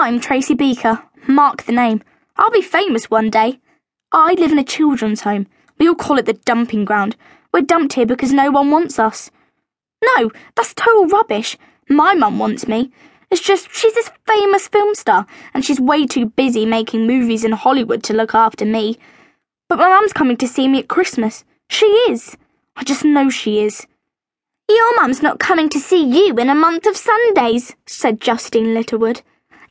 I'm Tracy Beaker. Mark the name. I'll be famous one day. I live in a children's home. We all call it the dumping ground. We're dumped here because no one wants us. No, that's total rubbish. My mum wants me. It's just she's this famous film star, and she's way too busy making movies in Hollywood to look after me. But my mum's coming to see me at Christmas. She is. I just know she is. Your mum's not coming to see you in a month of Sundays, said Justine Littlewood.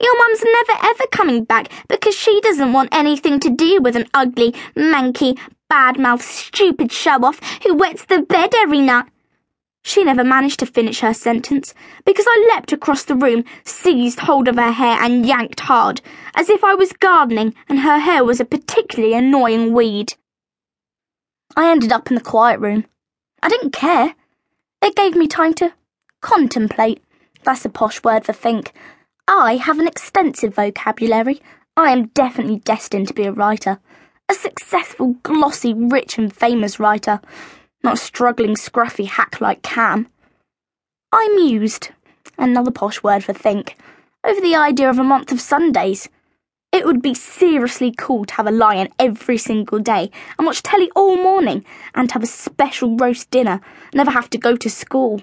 Your mum's never ever coming back because she doesn't want anything to do with an ugly, manky, bad-mouthed, stupid show-off who wets the bed every night. She never managed to finish her sentence because I leapt across the room, seized hold of her hair, and yanked hard, as if I was gardening and her hair was a particularly annoying weed. I ended up in the quiet room. I didn't care. It gave me time to contemplate. That's a posh word for think. I have an extensive vocabulary. I am definitely destined to be a writer. A successful, glossy, rich, and famous writer not a struggling, scruffy hack like Cam. I mused, another posh word for think, over the idea of a month of Sundays. It would be seriously cool to have a lion every single day and watch telly all morning and have a special roast dinner, never have to go to school.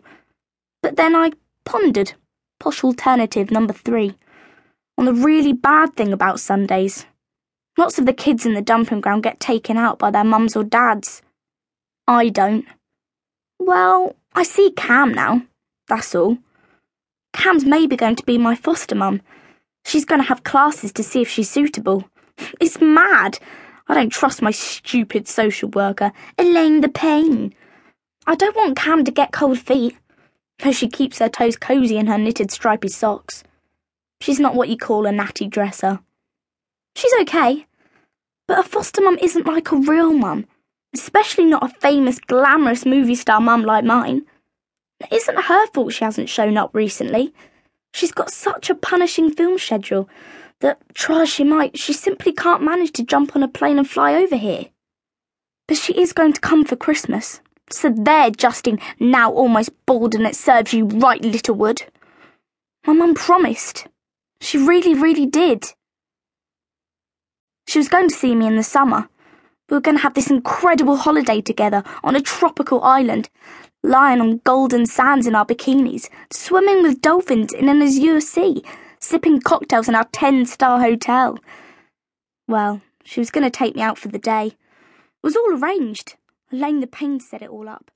But then I pondered, posh alternative number three, on the really bad thing about Sundays. Lots of the kids in the dumping ground get taken out by their mums or dads. I don't. Well, I see Cam now. That's all. Cam's maybe going to be my foster mum. She's going to have classes to see if she's suitable. It's mad. I don't trust my stupid social worker, Elaine the Pain. I don't want Cam to get cold feet, though she keeps her toes cosy in her knitted stripy socks. She's not what you call a natty dresser. She's okay, but a foster mum isn't like a real mum especially not a famous, glamorous movie star mum like mine. It isn't her fault she hasn't shown up recently. She's got such a punishing film schedule that, try as she might, she simply can't manage to jump on a plane and fly over here. But she is going to come for Christmas. So there, Justine, now almost bald and it serves you right, Littlewood. My mum promised. She really, really did. She was going to see me in the summer, we were going to have this incredible holiday together on a tropical island, lying on golden sands in our bikinis, swimming with dolphins in an azure sea, sipping cocktails in our 10 star hotel. Well, she was going to take me out for the day. It was all arranged. Elaine the Pain set it all up.